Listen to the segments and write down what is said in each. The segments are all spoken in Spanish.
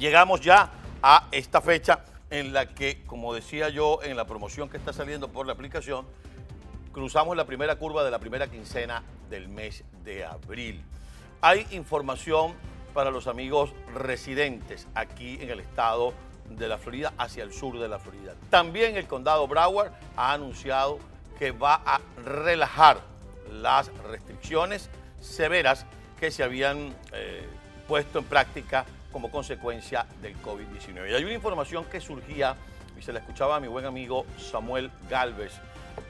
llegamos ya a esta fecha en la que, como decía yo en la promoción que está saliendo por la aplicación, cruzamos la primera curva de la primera quincena del mes de abril. Hay información para los amigos residentes aquí en el estado de la Florida hacia el sur de la Florida. También el condado Broward ha anunciado que va a relajar las restricciones severas que se habían eh, puesto en práctica como consecuencia del COVID-19. Y hay una información que surgía, y se la escuchaba a mi buen amigo Samuel Galvez,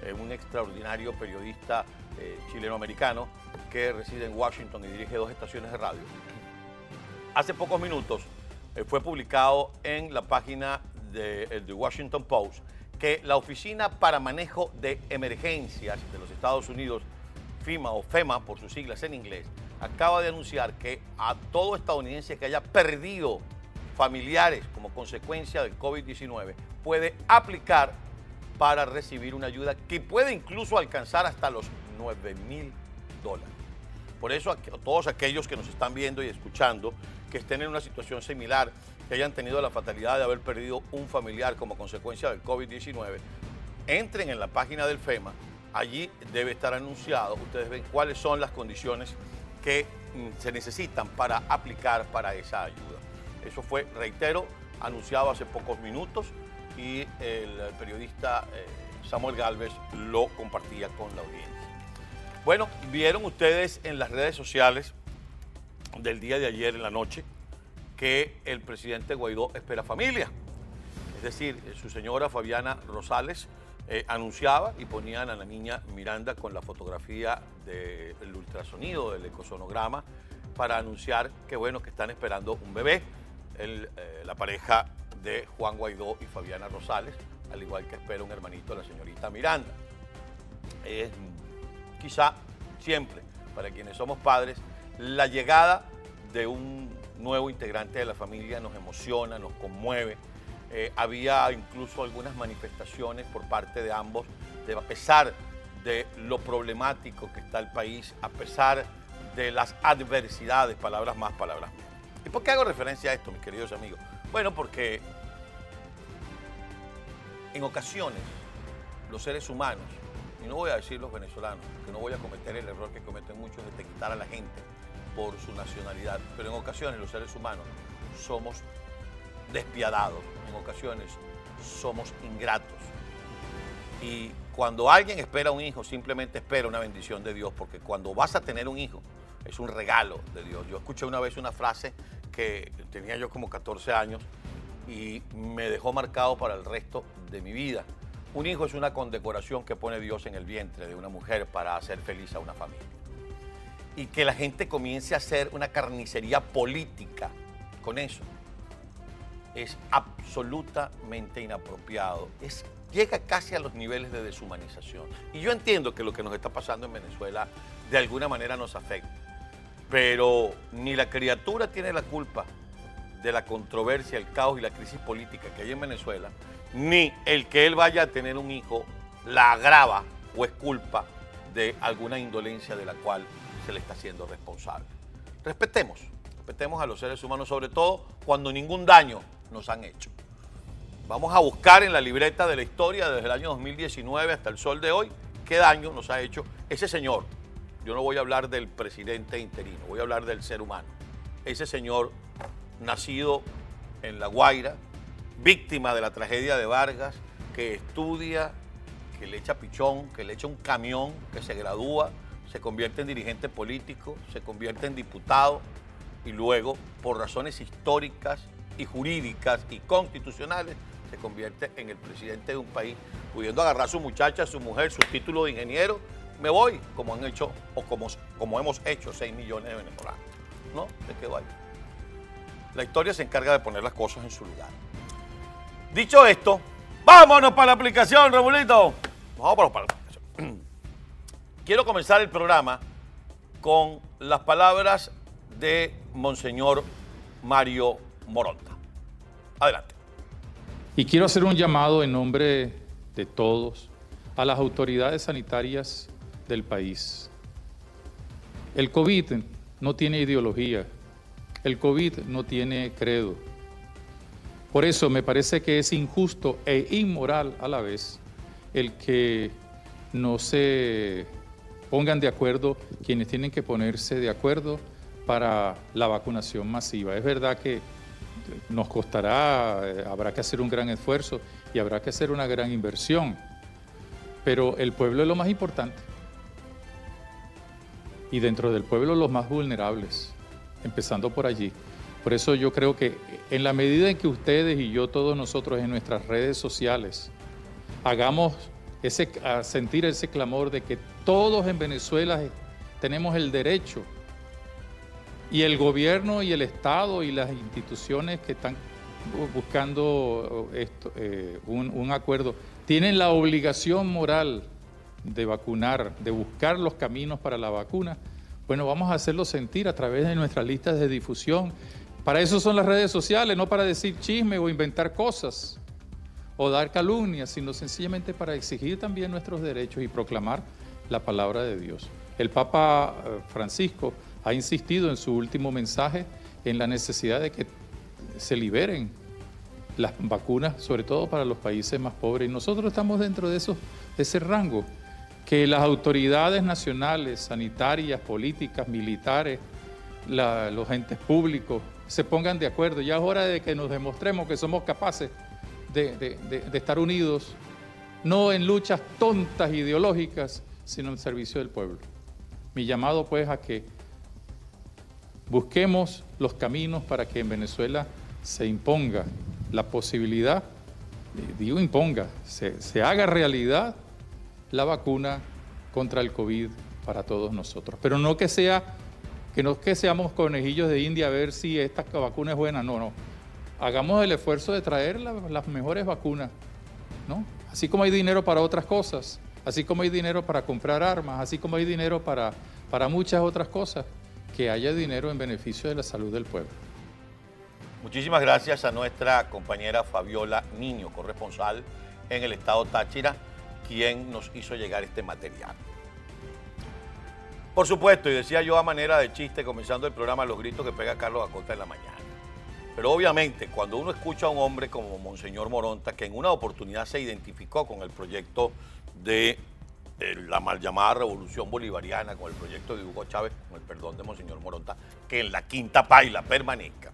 eh, un extraordinario periodista eh, chileno-americano que reside en Washington y dirige dos estaciones de radio. Hace pocos minutos eh, fue publicado en la página de, de Washington Post que la Oficina para Manejo de Emergencias de los Estados Unidos, FIMA o FEMA por sus siglas en inglés, acaba de anunciar que a todo estadounidense que haya perdido familiares como consecuencia del COVID-19 puede aplicar para recibir una ayuda que puede incluso alcanzar hasta los 9 mil dólares. Por eso todos aquellos que nos están viendo y escuchando, que estén en una situación similar, que hayan tenido la fatalidad de haber perdido un familiar como consecuencia del COVID-19, entren en la página del FEMA, allí debe estar anunciado, ustedes ven cuáles son las condiciones que mm, se necesitan para aplicar para esa ayuda. Eso fue, reitero, anunciado hace pocos minutos y el periodista eh, Samuel Galvez lo compartía con la audiencia. Bueno, vieron ustedes en las redes sociales del día de ayer en la noche que el presidente Guaidó espera familia. Es decir, su señora Fabiana Rosales eh, anunciaba y ponían a la niña Miranda con la fotografía del ultrasonido, del ecosonograma, para anunciar que bueno, que están esperando un bebé. Eh, la pareja de Juan Guaidó y Fabiana Rosales, al igual que espera un hermanito de la señorita Miranda. Es quizá siempre, para quienes somos padres, la llegada de un nuevo integrante de la familia nos emociona, nos conmueve. Eh, había incluso algunas manifestaciones por parte de ambos, a pesar de lo problemático que está el país, a pesar de las adversidades, palabras más, palabras menos. ¿Y por qué hago referencia a esto, mis queridos amigos? Bueno, porque en ocasiones los seres humanos, y no voy a decir los venezolanos, que no voy a cometer el error que cometen muchos de quitar a la gente por su nacionalidad, pero en ocasiones los seres humanos somos despiadados, en ocasiones somos ingratos. Y cuando alguien espera un hijo, simplemente espera una bendición de Dios, porque cuando vas a tener un hijo, es un regalo de Dios. Yo escuché una vez una frase que tenía yo como 14 años y me dejó marcado para el resto de mi vida. Un hijo es una condecoración que pone Dios en el vientre de una mujer para hacer feliz a una familia. Y que la gente comience a hacer una carnicería política con eso es absolutamente inapropiado. Es, llega casi a los niveles de deshumanización. Y yo entiendo que lo que nos está pasando en Venezuela de alguna manera nos afecta. Pero ni la criatura tiene la culpa de la controversia, el caos y la crisis política que hay en Venezuela, ni el que él vaya a tener un hijo la agrava o es culpa de alguna indolencia de la cual se le está haciendo responsable. Respetemos, respetemos a los seres humanos, sobre todo cuando ningún daño nos han hecho. Vamos a buscar en la libreta de la historia desde el año 2019 hasta el sol de hoy qué daño nos ha hecho ese señor. Yo no voy a hablar del presidente interino, voy a hablar del ser humano. Ese señor nacido en La Guaira, víctima de la tragedia de Vargas, que estudia, que le echa pichón, que le echa un camión, que se gradúa, se convierte en dirigente político, se convierte en diputado y luego, por razones históricas y jurídicas y constitucionales, se convierte en el presidente de un país, pudiendo agarrar a su muchacha, su mujer, su título de ingeniero, me voy, como han hecho o como, como hemos hecho 6 millones de venezolanos. ¿No? ¿De qué vaya? La historia se encarga de poner las cosas en su lugar. Dicho esto, vámonos para la aplicación, Remulito. Vamos para la aplicación. Quiero comenzar el programa con las palabras de Monseñor Mario Moronta. Adelante. Y quiero hacer un llamado en nombre de todos a las autoridades sanitarias del país. El COVID no tiene ideología, el COVID no tiene credo, Por eso me parece que es injusto e inmoral a la vez el que no se pongan de acuerdo quienes tienen que ponerse de acuerdo para la vacunación masiva. Es verdad que nos costará, eh, habrá que hacer un gran esfuerzo y habrá que hacer una gran inversión, pero el pueblo es lo más importante. Y dentro del pueblo los más vulnerables, empezando por allí. Por eso yo creo que en la medida en que ustedes y yo, todos nosotros en nuestras redes sociales, hagamos ese, sentir ese clamor de que todos en Venezuela tenemos el derecho y el gobierno y el Estado y las instituciones que están buscando esto, eh, un, un acuerdo tienen la obligación moral de vacunar, de buscar los caminos para la vacuna, bueno, vamos a hacerlo sentir a través de nuestras listas de difusión. Para eso son las redes sociales, no para decir chisme o inventar cosas o dar calumnias, sino sencillamente para exigir también nuestros derechos y proclamar la palabra de Dios. El Papa eh, Francisco ha insistido en su último mensaje en la necesidad de que se liberen las vacunas, sobre todo para los países más pobres. Y nosotros estamos dentro de, eso, de ese rango, que las autoridades nacionales, sanitarias, políticas, militares, los entes públicos se pongan de acuerdo. Ya es hora de que nos demostremos que somos capaces de, de estar unidos, no en luchas tontas ideológicas, sino en servicio del pueblo. Mi llamado pues a que busquemos los caminos para que en Venezuela se imponga la posibilidad, digo imponga, se, haga realidad la vacuna contra el COVID para todos nosotros. Pero no que sea, que no que seamos conejillos de India a ver si esta vacuna es buena, no, no. Hagamos el esfuerzo de traer las mejores vacunas, ¿no? Así como hay dinero para otras cosas, así como hay dinero para comprar armas, así como hay dinero para, para muchas otras cosas, que haya dinero en beneficio de la salud del pueblo. Muchísimas gracias a nuestra compañera Fabiola Niño, corresponsal en el estado Táchira, quien nos hizo llegar este material. Por supuesto, y decía yo a manera de chiste comenzando el programa, los gritos que pega Carlos Acosta en la mañana. Pero obviamente, cuando uno escucha a un hombre como Monseñor Moronta, que en una oportunidad se identificó con el proyecto de la mal llamada revolución bolivariana, con el proyecto de Hugo Chávez, con el perdón de Monseñor Moronta, que en la quinta paila permanezca.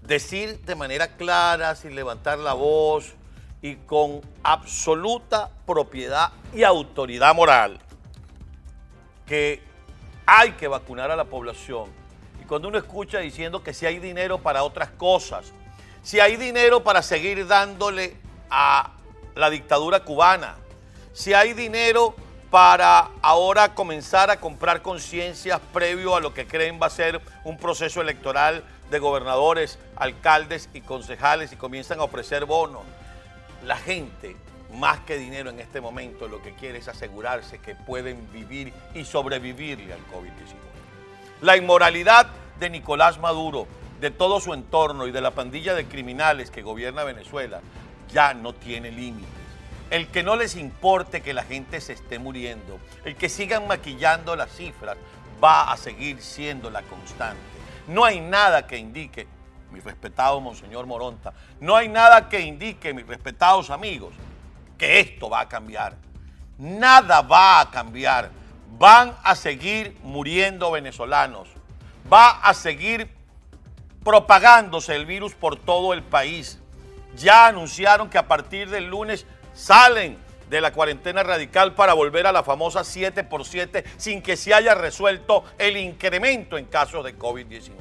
Decir de manera clara, sin levantar la voz y con absoluta propiedad y autoridad moral, que hay que vacunar a la población. Y cuando uno escucha diciendo que si hay dinero para otras cosas, si hay dinero para seguir dándole a la dictadura cubana, si hay dinero para ahora comenzar a comprar conciencias previo a lo que creen va a ser un proceso electoral de gobernadores, alcaldes y concejales y comienzan a ofrecer bonos. La gente, más que dinero en este momento, lo que quiere es asegurarse que pueden vivir y sobrevivirle al COVID-19. La inmoralidad de Nicolás Maduro, de todo su entorno y de la pandilla de criminales que gobierna Venezuela ya no tiene límites el que no les importe que la gente se esté muriendo, el que sigan maquillando las cifras, va a seguir siendo la constante. No hay nada que indique, mi respetado Monseñor Moronta, no hay nada que indique, mis respetados amigos, que esto va a cambiar. Nada va a cambiar. Van a seguir muriendo venezolanos. Va a seguir propagándose el virus por todo el país. Ya anunciaron que a partir del lunes salen de la cuarentena radical para volver a la famosa 7 por 7 sin que se haya resuelto el incremento en casos de COVID-19.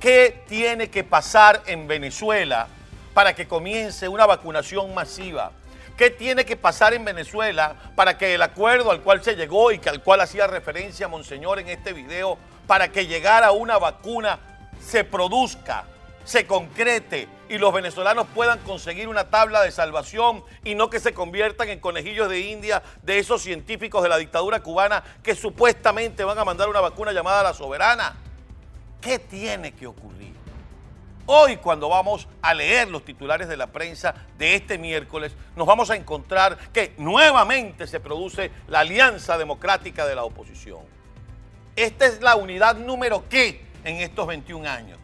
¿Qué tiene que pasar en Venezuela para que comience una vacunación masiva? ¿Qué tiene que pasar en Venezuela para que el acuerdo al cual se llegó y que al cual hacía referencia Monseñor en este video, para que llegara una vacuna se produzca? se concrete y los venezolanos puedan conseguir una tabla de salvación y no que se conviertan en conejillos de India de esos científicos de la dictadura cubana que supuestamente van a mandar una vacuna llamada la soberana. ¿Qué tiene que ocurrir? Hoy cuando vamos a leer los titulares de la prensa de este miércoles, nos vamos a encontrar que nuevamente se produce la alianza democrática de la oposición. Esta es la unidad número qué en estos 21 años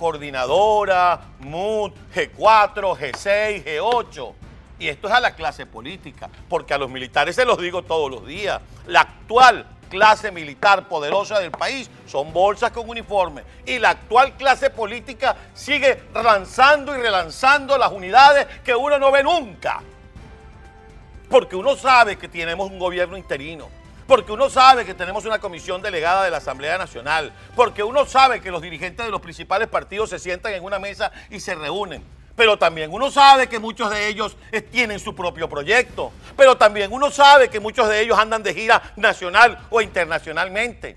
coordinadora, MUD, G4, G6, G8. Y esto es a la clase política, porque a los militares se los digo todos los días. La actual clase militar poderosa del país son bolsas con uniforme. Y la actual clase política sigue relanzando y relanzando las unidades que uno no ve nunca. Porque uno sabe que tenemos un gobierno interino porque uno sabe que tenemos una comisión delegada de la Asamblea Nacional, porque uno sabe que los dirigentes de los principales partidos se sientan en una mesa y se reúnen. Pero también uno sabe que muchos de ellos tienen su propio proyecto. Pero también uno sabe que muchos de ellos andan de gira nacional o internacionalmente.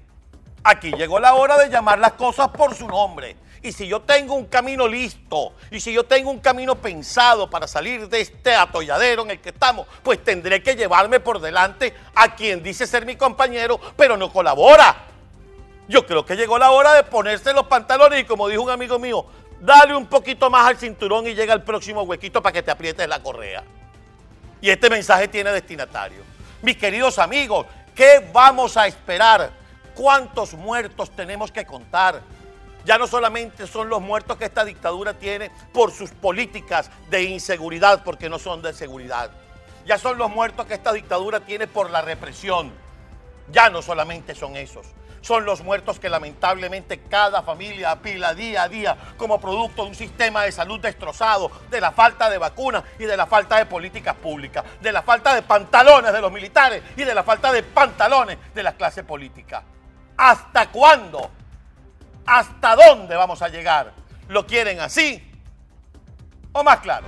Aquí llegó la hora de llamar las cosas por su nombre. Y si yo tengo un camino listo, y si yo tengo un camino pensado para salir de este atolladero en el que estamos, pues tendré que llevarme por delante a quien dice ser mi compañero, pero no colabora. Yo creo que llegó la hora de ponerse los pantalones y como dijo un amigo mío, dale un poquito más al cinturón y llega el próximo huequito para que te aprietes la correa. Y este mensaje tiene destinatario. Mis queridos amigos, ¿qué vamos a esperar? ¿Cuántos muertos tenemos que contar? Ya no solamente son los muertos que esta dictadura tiene por sus políticas de inseguridad, porque no son de seguridad. Ya son los muertos que esta dictadura tiene por la represión. Ya no solamente son esos. Son los muertos que lamentablemente cada familia apila día a día como producto de un sistema de salud destrozado, de la falta de vacunas y de la falta de políticas públicas, de la falta de pantalones de los militares y de la falta de pantalones de la clase política. ¿Hasta cuándo ¿Hasta dónde vamos a llegar? ¿Lo quieren así o más claro?